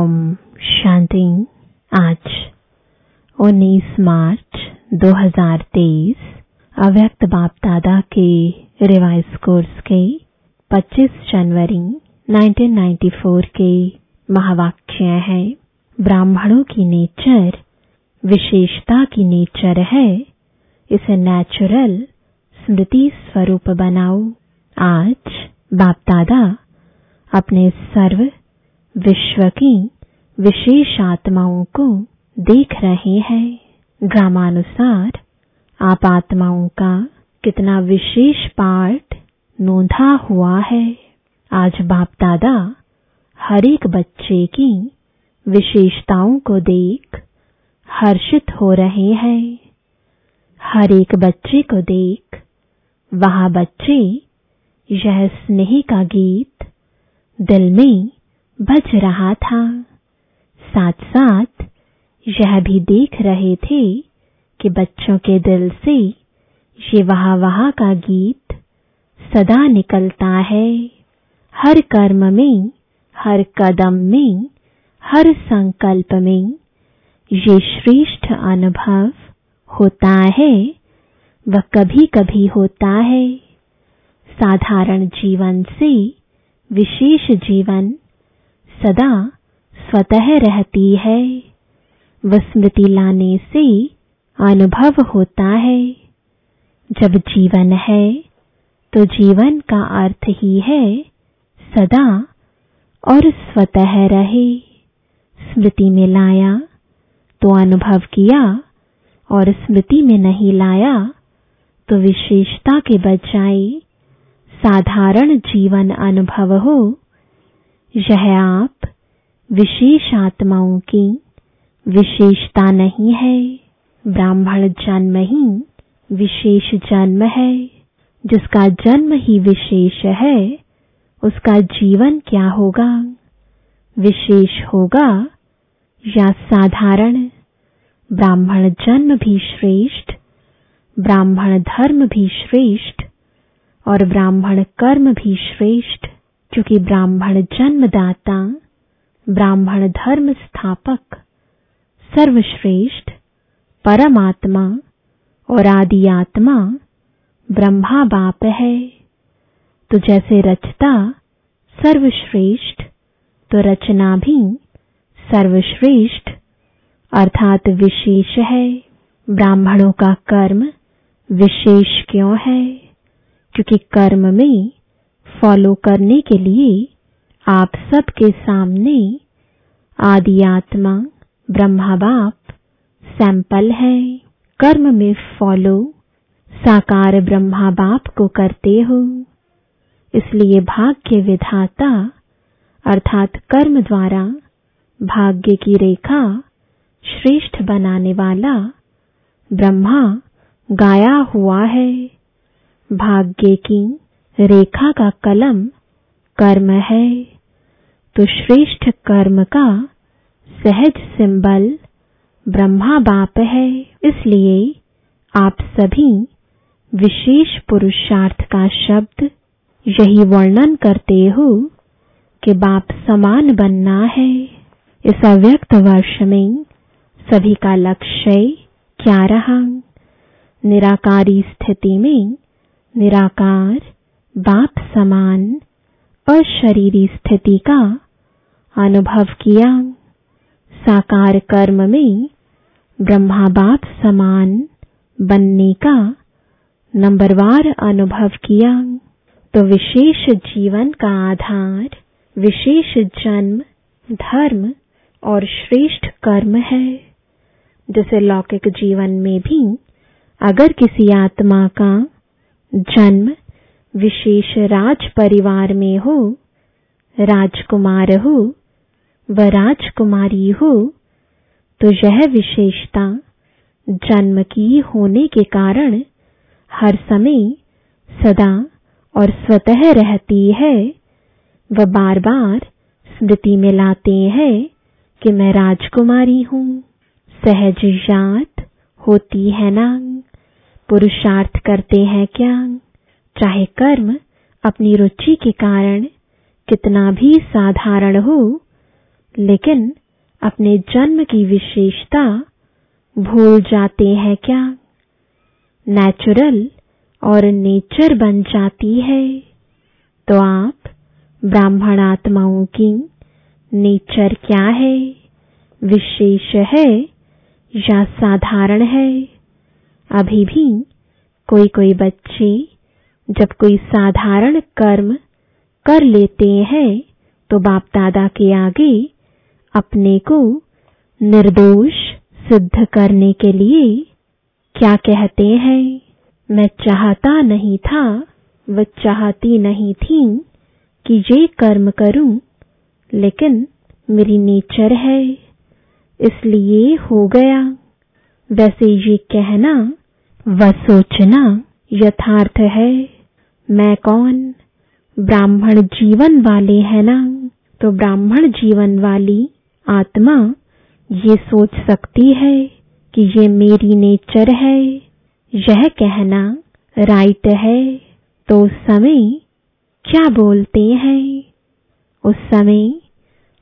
ओम शांति आज 19 मार्च 2023 अव्यक्त बाप दादा के रिवाइज कोर्स के 25 जनवरी 1994 के महावाक्य है। ब्राह्मणों की नेचर, विशेषता की नेचर है। इसे नेचुरल स्मृति स्वरूप बनाओ। आज बाप दादा अपने सर्व विश्व की विशेष आत्माओं को देख रहे हैं। ग्रामानुसार, आप आत्माओं का कितना विशेष पार्ट नोंधा हुआ है। आज बाप दादा हर एक बच्चे की विशेषताओं को देख हर्षित हो रहे हैं। हर एक बच्चे को देख वहाँ बच्चे यह स्नेह का गीत दिल में बज रहा था। साथ साथ यह भी देख रहे थे कि बच्चों के दिल से ये वहा वहा का गीत सदा निकलता है। हर कर्म में, हर कदम में, हर संकल्प में ये श्रेष्ठ अनुभव होता है, वह कभी कभी होता है। साधारण जीवन से विशेष जीवन सदा स्वतः रहती है। वह स्मृति लाने से अनुभव होता है। जब जीवन है तो जीवन का अर्थ ही है सदा और स्वतः रहे। स्मृति में लाया तो अनुभव किया और स्मृति में नहीं लाया तो विशेषता के बजाय साधारण जीवन अनुभव हो। यह आप विशेष आत्माओं की विशेषता नहीं है। ब्राह्मण जन्म ही विशेष जन्म है। जिसका जन्म ही विशेष है, उसका जीवन क्या होगा? विशेष होगा या साधारण? ब्राह्मण जन्म भी श्रेष्ठ, ब्राह्मण धर्म भी श्रेष्ठ, और ब्राह्मण कर्म भी श्रेष्ठ। क्योंकि ब्राह्मण जन्मदाता, ब्राह्मण धर्म स्थापक, सर्वश्रेष्ठ, परमात्मा और आदि आत्मा ब्रह्मा बाप है। तो जैसे रचता सर्वश्रेष्ठ तो रचना भी सर्वश्रेष्ठ, अर्थात विशेष है। ब्राह्मणों का कर्म विशेष क्यों है? क्योंकि कर्म में फॉलो करने के लिए आप सबके सामने आदि आत्मा, ब्रह्मा बाप, सैंपल है। कर्म में फॉलो, साकार ब्रह्मा बाप को करते हो। इसलिए भाग्य विधाता, अर्थात कर्म द्वारा भाग्य की रेखा श्रेष्ठ बनाने वाला ब्रह्मा गाया हुआ है। भाग्य की रेखा का कलम कर्म है। तो श्रेष्ठ कर्म का सहज सिंबल ब्रह्मा बाप है। इसलिए आप सभी विशेष पुरुषार्थ का शब्द यही वर्णन करते हो कि बाप समान बनना है। इस अव्यक्त वर्ष में सभी का लक्ष्य क्या रहा? निराकारी स्थिति में निराकार बाप समान अशरीरी स्थिति का अनुभव किया। साकार कर्म में ब्रह्मा बाप समान बनने का नंबरवार अनुभव किया। तो विशेष जीवन का आधार, विशेष जन्म, धर्म और श्रेष्ठ कर्म है, जैसे लौकिक जीवन में भी अगर किसी आत्मा का जन्म विशेष राज परिवार में हो, राजकुमार हो, व राजकुमारी हो तो यह विशेषता जन्म की होने के कारण हर समय सदा और स्वतः रहती है वह बार बार स्मृति में लाते हैं कि मैं राजकुमारी हूँ। सहज होती है ना पुरुषार्थ करते हैं क्या चाहे कर्म अपनी रुचि के कारण कितना भी साधारण हो, लेकिन अपने जन्म की विशेषता भूल जाते हैं क्या? नेचुरल और नेचर बन जाती है। तो आप ब्राह्मण आत्माओं की नेचर क्या है? विशेष है या साधारण है? अभी भी कोई कोई बच्चे जब कोई साधारण कर्म कर लेते हैं तो बाप दादा के आगे अपने को निर्दोष सिद्ध करने के लिए क्या कहते हैं? मैं चाहता नहीं था, वह चाहती नहीं थी कि ये कर्म करूँ, लेकिन मेरी नेचर है, इसलिए हो गया। वैसे ये कहना व सोचना यथार्थ है। मैं कौन? ब्राह्मण जीवन वाले है ना? तो ब्राह्मण जीवन वाली आत्मा ये सोच सकती है कि ये मेरी नेचर है। यह कहना राइट है। तो उस समय क्या बोलते हैं? उस समय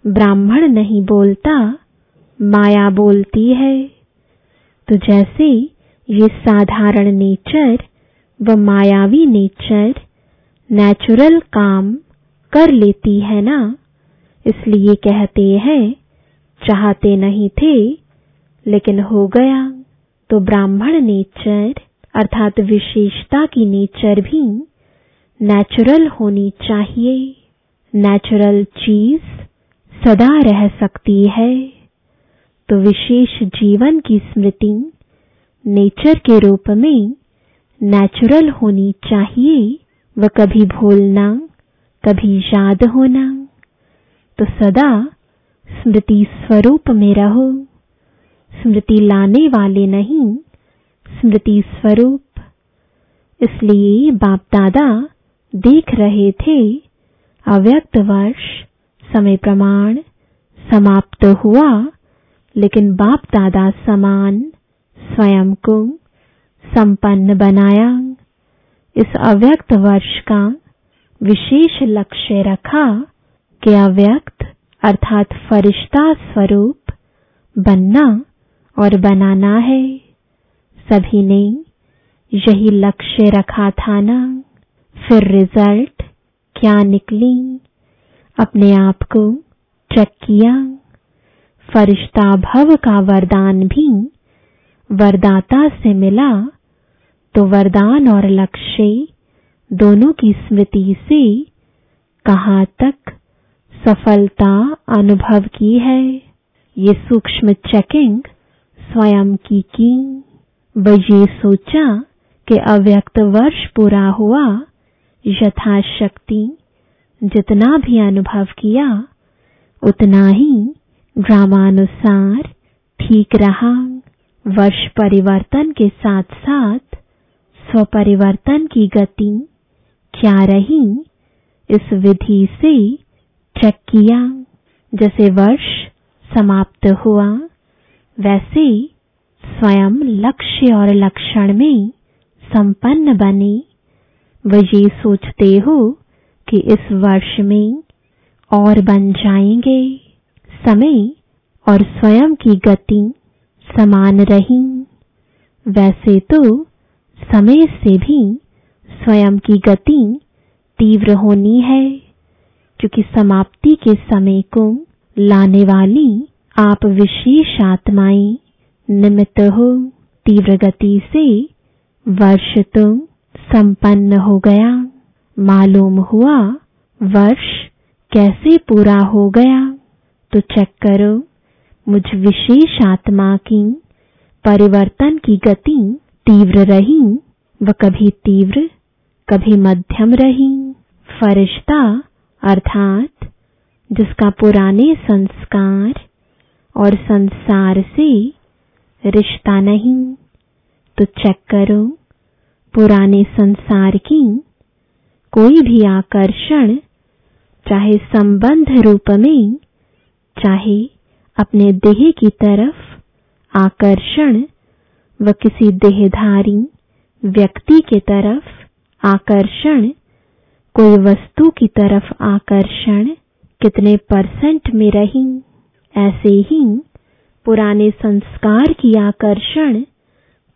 ब्राह्मण नहीं बोलता, माया बोलती है। तो जैसे ये साधारण नेचर व मायावी नेचर नेचुरल काम कर लेती है ना? इसलिए कहते हैं, चाहते नहीं थे, लेकिन हो गया। तो ब्राह्मण नेचर, अर्थात विशेषता की नेचर भी नेचुरल होनी चाहिए। नेचुरल चीज़ सदा रह सकती है। तो विशेष जीवन की स्मृति, नेचर के रूप में नेचुरल होनी चाहिए व कभी भूलना, कभी याद होना। तो सदा स्मृति स्वरूप में रहो। स्मृति लाने वाले नहीं, स्मृति स्वरूप। इसलिए बाप दादा देख रहे थे, अव्यक्त वर्ष, समय प्रमाण समाप्त हुआ, लेकिन बाप दादा समान, स्वयं को संपन्न बनाया इस अव्यक्त वर्ष का विशेष लक्ष्य रखा कि अव्यक्त अर्थात फरिश्ता स्वरूप बनना और बनाना है। सभी ने यही लक्ष्य रखा था ना। फिर रिज़ल्ट क्या निकली? अपने आप को चेक किया। फरिश्ता भव का वरदान भी वरदाता से मिला तो वरदान और लक्ष्य दोनों की स्मृति से कहाँ तक सफलता अनुभव की है। ये सूक्ष्म चेकिंग स्वयं की की। व ये सोचा कि अव्यक्त वर्ष पूरा हुआ, यथाशक्ति जितना भी अनुभव किया, उतना ही ड्रामानुसार ठीक रहा। वर्ष परिवर्तन के साथ साथ स्वपरिवर्तन की गति क्या रही? इस विधि से चेक किया, जैसे वर्ष समाप्त हुआ, वैसे स्वयं लक्ष्य और लक्षण में संपन्न बने। व ये सोचते हो कि इस वर्ष में और बन जाएँगे। समय और स्वयं की गति समान रही। वैसे तो समय से भी स्वयं की गति तीव्र होनी है, क्योंकि समाप्ति के समय को लाने वाली आप विशेष आत्माएँ निमित्त हो, तीव्र गति से वर्ष तो संपन्न हो गया। मालूम हुआ, वर्ष कैसे पूरा हो गया? तो चेक करो। मुझ विशेष आत्मा की, परिवर्तन की गति तीव्र रही, व कभी तीव्र, कभी मध्यम रही। फरिश्ता, अर्थात, जिसका पुराने संस्कार और संसार से रिश्ता नहीं तो चेक करो, पुराने संसार की कोई भी आकर्षण, चाहे संबंध रूप में, चाहे अपने देह की तरफ़ आकर्षण व किसी देहधारी व्यक्ति के तरफ़ आकर्षण, कोई वस्तु की तरफ़ आकर्षण कितने परसेंट में रही। ऐसे ही पुराने संस्कार की आकर्षण,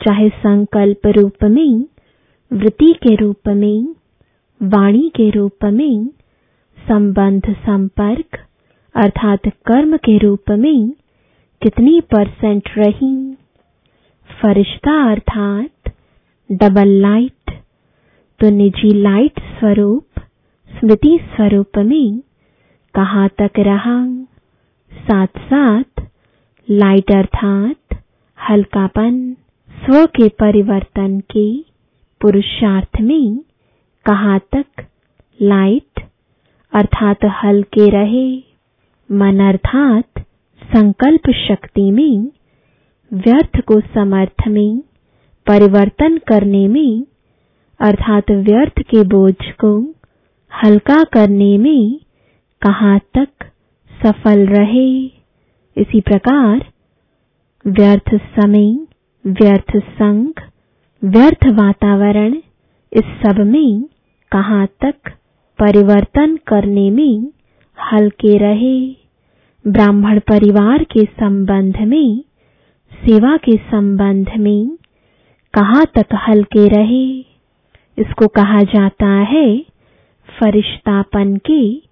चाहे संकल्प रूप में, वृत्ति के रूप में, वाणी के रूप में, संबंध संपर्क अर्थात कर्म के रूप में कितनी परसेंट रही? फरिश्ता अर्थात डबल लाइट तो निजी लाइट स्वरूप, स्मृति स्वरूप में कहाँ तक रहा? साथ साथ लाइट अर्थात हल्कापन, स्व के परिवर्तन के पुरुषार्थ में कहाँ तक लाइट अर्थात हल्के रहे? मन अर्थात संकल्प शक्ति में, व्यर्थ को समर्थ में, परिवर्तन करने में, अर्थात व्यर्थ के बोझ को हल्का करने में कहाँ तक सफल रहे। इसी प्रकार, व्यर्थ समय, व्यर्थ संग व्यर्थ वातावरण, इस सब में कहाँ तक परिवर्तन करने में हल्के रहे। ब्राह्मण परिवार के संबंध में, सेवा के संबंध में, कहाँ तक हल्के रहे? इसको कहा जाता है, फरिश्तापन की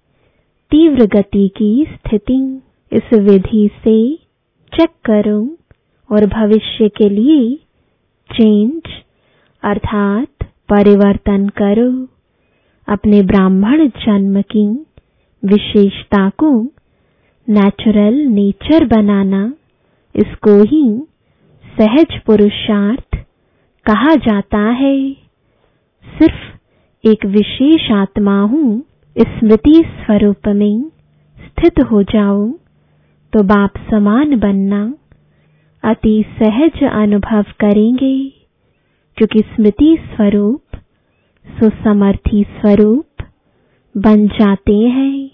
तीव्र गति की स्थिति। इस विधि से चेक करो और भविष्य के लिए चेंज अर्थात परिवर्तन करो। अपने ब्राह्मण जन्म की विशेषता को नेचुरल नेचर बनाना इसको ही सहज पुरुषार्थ कहा जाता है। सिर्फ़ एक विशेष आत्मा हूँ स्मृति स्वरूप में स्थित हो जाओ तो बाप समान बनना अति सहज अनुभव करेंगे, क्योंकि स्मृति स्वरूप, सुसमर्थी स्वरूप बन जाते हैं।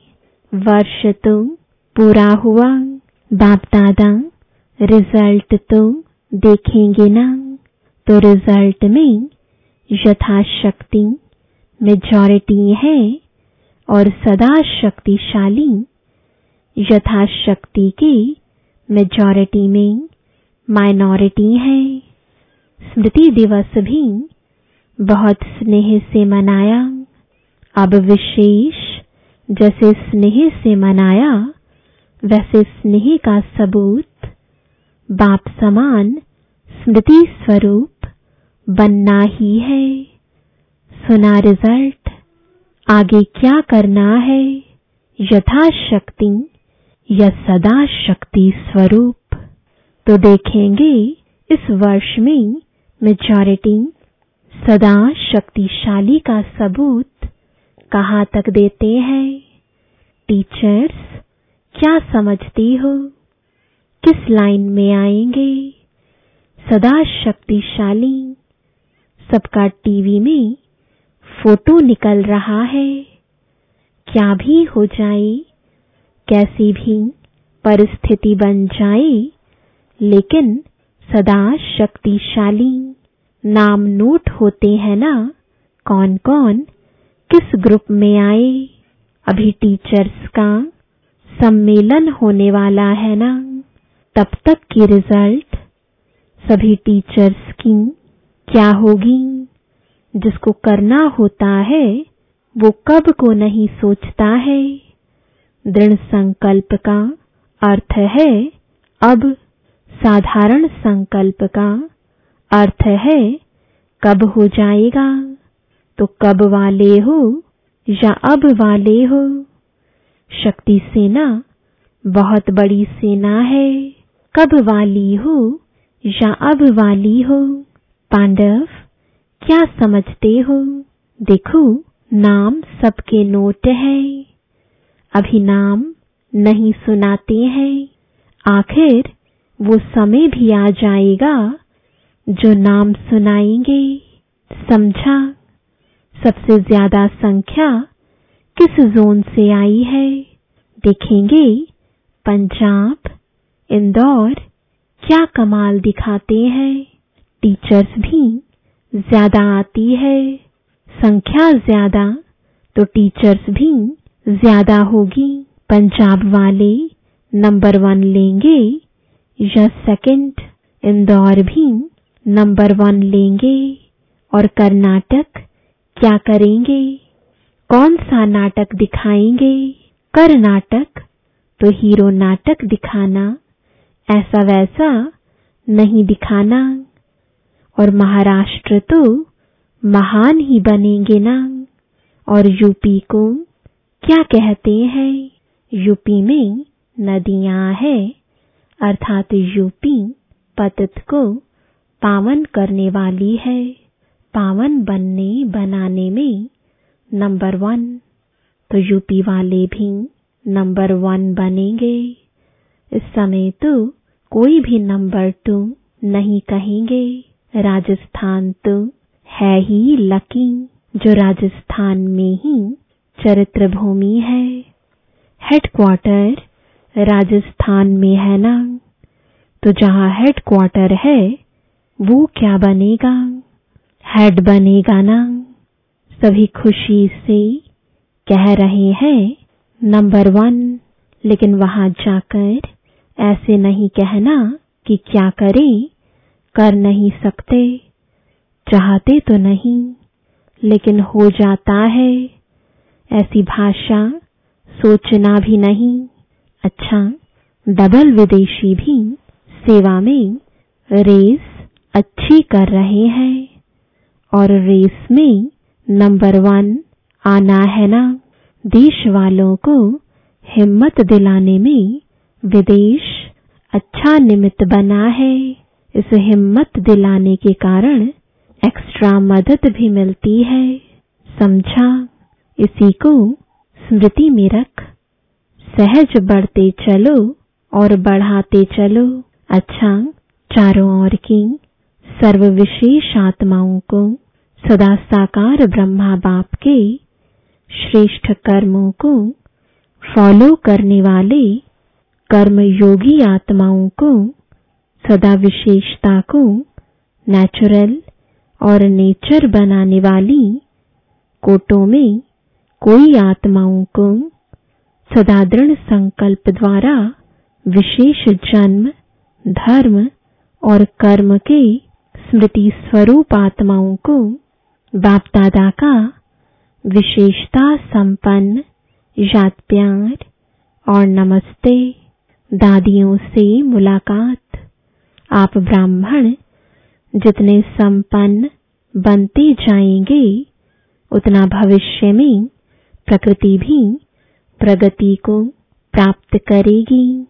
वर्ष तो पूरा हुआ। बाप दादा रिज़ल्ट तो देखेंगे ना। तो रिज़ल्ट में यथाशक्ति मेजॉरिटी है और सदा शक्तिशाली यथाशक्ति के मेजॉरिटी में माइनॉरिटी है। स्मृति दिवस भी बहुत स्नेह से मनाया। अब विशेष जैसे स्नेह से मनाया वैसे स्नेह का सबूत, बाप समान स्मृति स्वरूप बनना ही है। सुना रिज़ल्ट आगे क्या करना है? यथाशक्ति या सदा शक्ति स्वरूप? तो देखेंगे इस वर्ष में मेजॉरिटी सदा शक्तिशाली का सबूत कहाँ तक देते हैं? टीचर्स क्या समझती हो? किस लाइन में आएँगे? सदा शक्तिशाली सबका टीवी में फ़ोटो निकल रहा है। क्या भी हो जाए, कैसी भी परिस्थिति बन जाए, लेकिन सदा शक्तिशाली नाम नोट होते हैं ना? कौन कौन किस ग्रुप में आए? अभी टीचर्स का सम्मेलन होने वाला है ना? तब तक की रिज़ल्ट सभी टीचर्स की क्या होगी? जिसको करना होता है, वो कब को नहीं सोचता है? दृढ़ संकल्प का अर्थ है, अब साधारण संकल्प का अर्थ है, कब हो जाएगा? तो कब वाले हो या अब वाले हो? शक्ति सेना, बहुत बड़ी सेना है। कब वाली हो या अब वाली हो? पांडव, क्या समझते हो? देखो, नाम सबके नोट है। अभी नाम नहीं सुनाते हैं। आखिर वो समय भी आ जाएगा, जो नाम सुनाएँगे। समझा? सबसे ज़्यादा संख्या किस जोन से आई है? देखेंगे। पंजाब, इंदौर, क्या कमाल दिखाते हैं। टीचर्स भी ज़्यादा आती है। संख्या ज़्यादा तो टीचर्स भी ज़्यादा होगी। पंजाब वाले नंबर वन लेंगे। या सेकंड, इंदौर भी नंबर वन लेंगे। और कर्नाटक क्या करेंगे? कौन सा नाटक दिखाएँगे? कर्नाटक तो हीरो नाटक दिखाना, ऐसा वैसा नहीं दिखाना। और महाराष्ट्र तो महान ही बनेंगे ना और यूपी को क्या कहते हैं? यूपी में नदियाँ है, अर्थात यूपी पतित को पावन करने वाली है। पावन बनने, बनाने में नंबर वन तो यूपी वाले भी नंबर वन बनेंगे। इस समय तो कोई भी नंबर टू नहीं कहेंगे। राजस्थान तो है ही लकी, जो राजस्थान में ही चरित्र भूमि है। हेडक्वार्टर राजस्थान में है ना? तो जहाँ हेडक्वार्टर है, वो क्या बनेगा? हेड बनेगा ना? सभी खुशी से कह रहे हैं नंबर वन लेकिन वहाँ जाकर ऐसे नहीं कहना कि क्या करें, कर नहीं सकते, चाहते तो नहीं, लेकिन हो जाता है। ऐसी भाषा सोचना भी नहीं। अच्छा डबल विदेशी भी सेवा में रेस अच्छी कर रहे हैं और रेस में नंबर वन, आना है ना। देश वालों को हिम्मत दिलाने में विदेश अच्छा निमित्त बना है। इस हिम्मत दिलाने के कारण एक्स्ट्रा मदद भी मिलती है। समझा? इसी को स्मृति में रख। सहज बढ़ते चलो और बढ़ाते चलो। अच्छा चारों ओर की सर्व विशेष आत्माओं को सदा साकार ब्रह्मा बाप के श्रेष्ठ कर्मों को फॉलो करने वाले कर्म योगी आत्माओं को सदा विशेषता को नेचुरल और नेचर बनाने वाली कोटों में कोई आत्माओं को सदा दृढ़ संकल्प द्वारा विशेष जन्म, धर्म और कर्म के स्मृति स्वरूप आत्माओं को बाप दादा का विशेषता संपन्न याद प्यार और नमस्ते। दादियों से मुलाकात। आप ब्राह्मण, जितने संपन्न बनते जाएँगे, उतना भविष्य में प्रकृति भी प्रगति को प्राप्त करेगी।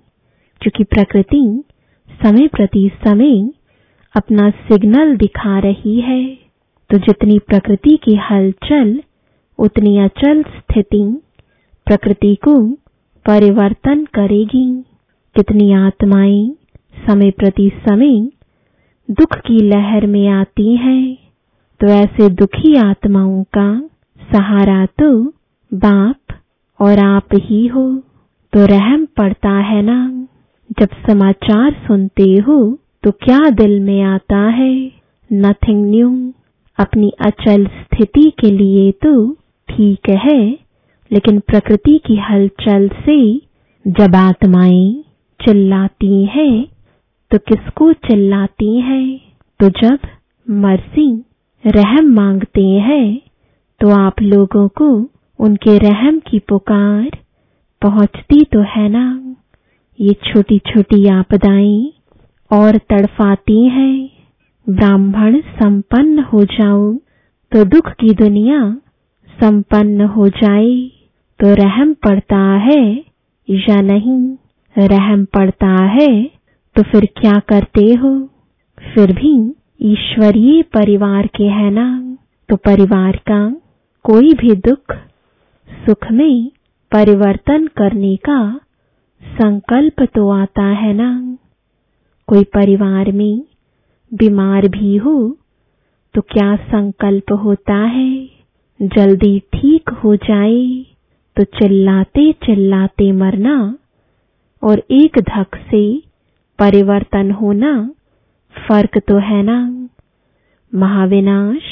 क्योंकि प्रकृति समय प्रति समय अपना सिग्नल दिखा रही है। तो जितनी प्रकृति की हलचल, उतनी अचल स्थिति प्रकृति को परिवर्तन करेगी। कितनी आत्माएँ समय प्रति समय दुख की लहर में आती हैं तो ऐसे दुखी आत्माओं का सहारा तो बाप और आप ही हो। तो रहम पड़ता है ना। जब समाचार सुनते हो तो क्या दिल में आता है? नथिंग न्यू अपनी अचल स्थिति के लिए तो ठीक है, लेकिन प्रकृति की हलचल से जब आत्माएँ चिल्लाती हैं तो किसको चिल्लाती हैं? तो जब मर्सी रहम मांगते हैं तो आप लोगों को उनके रहम की पुकार पहुँचती तो है ना? ये छोटी छोटी आपदाएँ और तड़फाती हैं। ब्राह्मण संपन्न हो जाओ तो दुख की दुनिया संपन्न हो जाए तो रहम पड़ता है या नहीं? रहम पड़ता है तो फिर क्या करते हो? फिर भी ईश्वरीय परिवार के है ना? तो परिवार का कोई भी दुख, सुख में परिवर्तन करने का संकल्प तो आता है ना? कोई परिवार में बीमार भी हो तो क्या संकल्प होता है? जल्दी ठीक हो जाए तो चिल्लाते चिल्लाते मरना और एक धक से परिवर्तन होना फ़र्क तो है ना। महाविनाश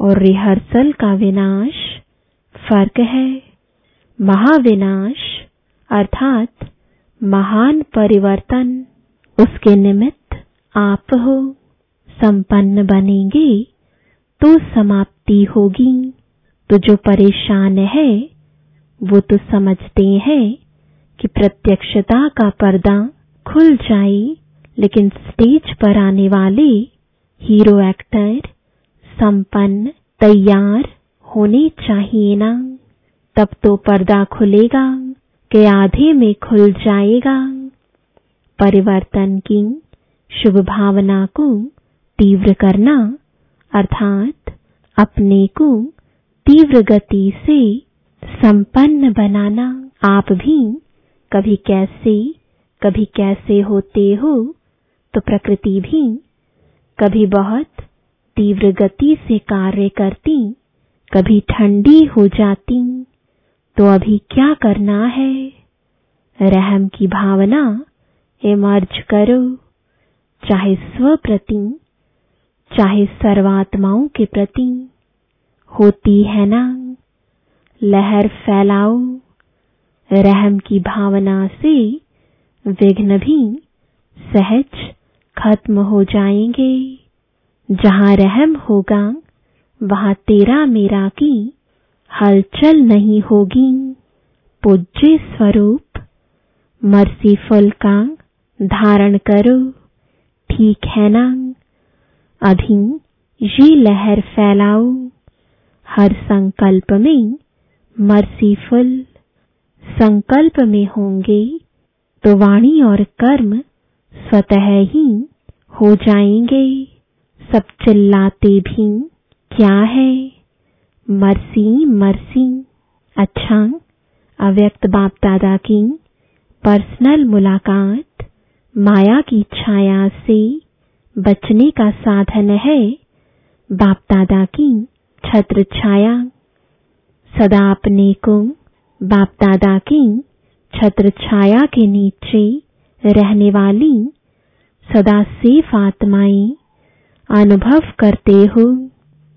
और रिहर्सल का विनाश फ़र्क है। महाविनाश अर्थात महान परिवर्तन, उसके निमित्त आप हो। संपन्न बनेंगे तो समाप्ति होगी। तो जो परेशान है, वो तो समझते हैं कि प्रत्यक्षता का पर्दा खुल जाए, लेकिन स्टेज पर आने वाले हीरो एक्टर संपन्न, तैयार होने चाहिए ना। तब तो पर्दा खुलेगा, के आधे में खुल जाएगा। परिवर्तन की शुभ भावना को तीव्र करना, अर्थात अपने को तीव्र गति से संपन्न बनाना। आप भी कभी कैसे कभी कैसे होते हो तो प्रकृति भी कभी बहुत तीव्र गति से कार्य करती, कभी ठंडी हो जाती। तो अभी क्या करना है? रहम की भावना इमर्ज करो, चाहे स्व प्रति चाहे सर्वात्माओं के प्रति होती है ना लहर फैलाओ, रहम की भावना से विघ्न भी सहज खत्म हो जाएँगे। जहाँ रहम होगा, वहाँ तेरा मेरा की हलचल नहीं होगी। पूज्य स्वरूप मर्सीफुल का धारण करो, ठीक है ना? अभी ये लहर फैलाओ हर संकल्प में मर्सीफुल संकल्प में होंगे तो वाणी और कर्म स्वतः ही हो जाएँगे। सब चिल्लाते भी क्या है? मरसी मरसी। अच्छा अव्यक्त बाप दादा की पर्सनल मुलाकात, माया की छाया से बचने का साधन है। बाप दादा की छत्र छाया। सदा अपने को बाप दादा की छत्र छाया के नीचे रहने वाली सदा सेफ़ आत्माएँ अनुभव करते हो।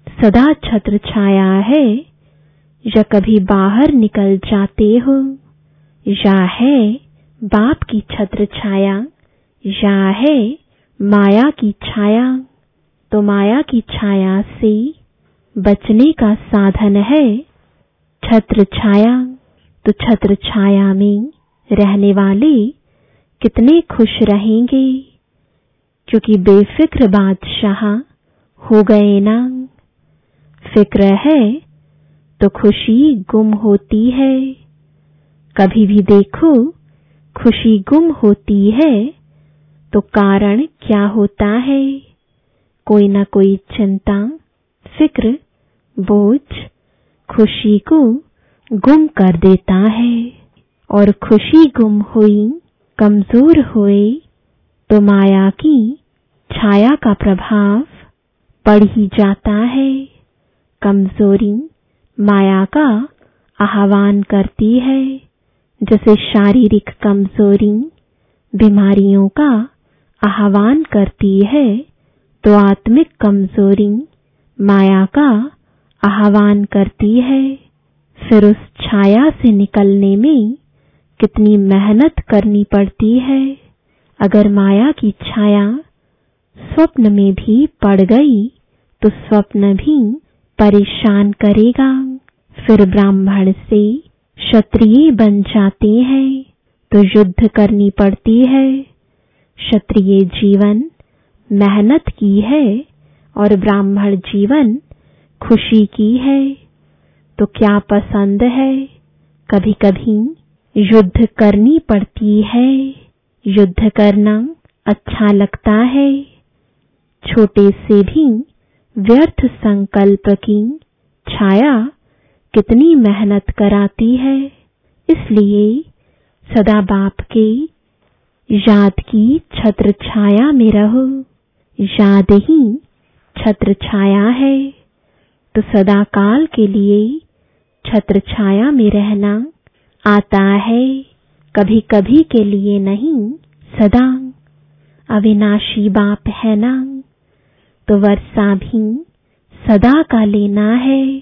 सदा छत्र छाया है, या कभी बाहर निकल जाते हो। या है बाप की छत्र छाया, या है माया की छाया तो माया की छाया से बचने का साधन है छत्र छाया। तो छत्र छाया में रहने वाले कितने खुश रहेंगे? क्योंकि बेफिक्र बादशाह हो गए ना। फ़िक्र है तो खुशी गुम होती है। कभी भी देखो, खुशी गुम होती है तो कारण क्या होता है? कोई ना कोई चिंता, फ़िक्र, बोझ, खुशी को गुम कर देता है। और खुशी गुम हुई, कमज़ोर हुए तो माया की छाया का प्रभाव पड़ ही जाता है। कमज़ोरी माया का आह्वान करती है, जैसे शारीरिक कमज़ोरी, बीमारियों का आह्वान करती है तो आत्मिक कमज़ोरी माया का आह्वान करती है। फिर उस छाया से निकलने में कितनी मेहनत करनी पड़ती है। अगर माया की छाया स्वप्न में भी पड़ गई तो स्वप्न भी परेशान करेगा। फिर ब्राह्मण से क्षत्रिय बन जाते हैं तो युद्ध करनी पड़ती है। क्षत्रिय जीवन मेहनत की है और ब्राह्मण जीवन खुशी की है। तो क्या पसंद है? कभी कभी युद्ध करनी पड़ती है। युद्ध करना अच्छा लगता है। छोटे से भी व्यर्थ संकल्प की छाया कितनी मेहनत कराती है। इसलिए सदा बाप के याद की छत्र छाया में रहो। याद ही छत्र छाया है। तो सदा काल के लिए छत्र छाया में रहना आता है। कभी कभी के लिए नहीं, सदा। अविनाशी बाप है ना। तो वर्षा भी सदा का लेना है।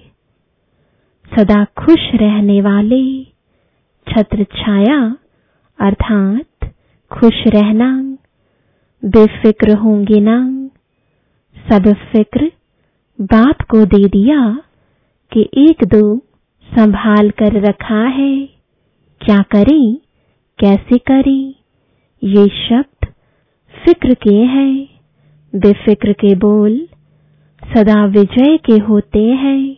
सदा खुश रहने वाले छत्र छाया, अर्थात खुश रहना, बेफिक्र होंगे ना। सब फ़िक्र बाप को दे दिया कि एक दो संभाल कर रखा है। क्या करें? कैसे करें? ये शब्द फ़िक्र के हैं। बेफिक्र के बोल सदा विजय के होते हैं।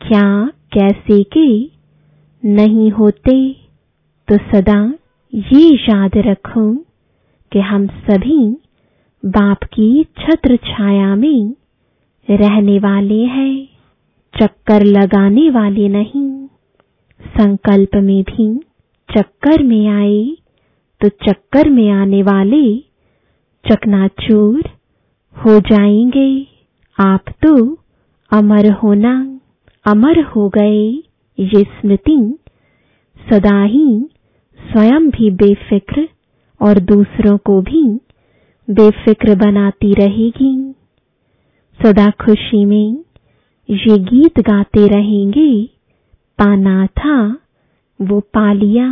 क्या, कैसे के नहीं होते तो सदा ये याद रखो कि हम सभी बाप की छत्र छाया में रहने वाले हैं, चक्कर लगाने वाले नहीं। संकल्प में भी चक्कर में आए तो चक्कर में आने वाले चकनाचूर हो जाएँगे। आप तो अमर होना, अमर हो गए ये स्मृति सदा ही स्वयं भी बेफिक्र और दूसरों को भी बेफिक्र बनाती रहेगी। सदा खुशी में ये गीत गाते रहेंगे। पाना था वो पा लिया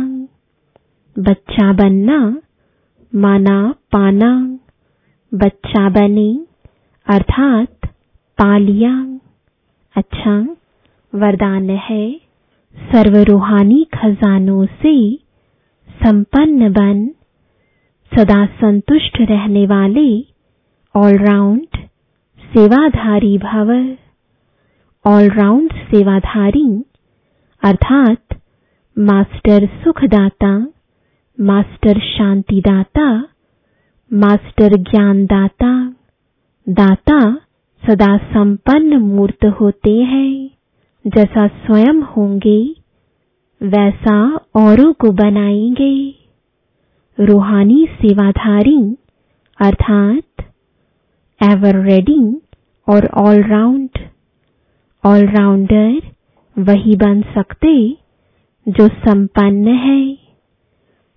बच्चा बनना, माना पाना। बच्चा बने, अर्थात पा लिया अच्छा वरदान है। सर्व रूहानी खजानों से संपन्न बन, सदा संतुष्ट रहने वाले ऑलराउंड सेवाधारी भव। ऑलराउंड सेवाधारी, अर्थात मास्टर सुखदाता, मास्टर शांतिदाता, मास्टर ज्ञानदाता। दाता सदा संपन्न मूर्त होते हैं, जैसा स्वयं होंगे वैसा औरों को बनाएँगे। रूहानी सेवाधारी, अर्थात एवर रेडी और ऑलराउंड। ऑलराउंडर वही बन सकते जो संपन्न है।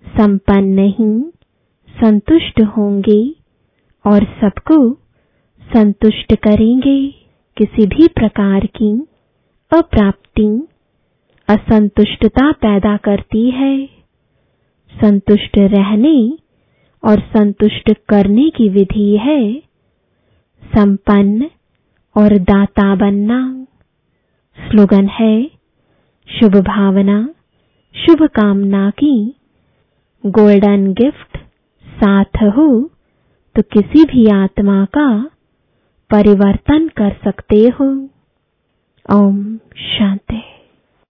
संपन्न ही संतुष्ट होंगे और सबको संतुष्ट करेंगे किसी भी प्रकार की अप्राप्ति। असंतुष्टता पैदा करती है। संतुष्ट रहने और संतुष्ट करने की विधि है संपन्न और दाता बनना। स्लोगन है, शुभ भावना, शुभ कामना की। गोल्डन गिफ्ट, साथ हो तो किसी भी आत्मा का परिवर्तन कर सकते हो। ओम शांति।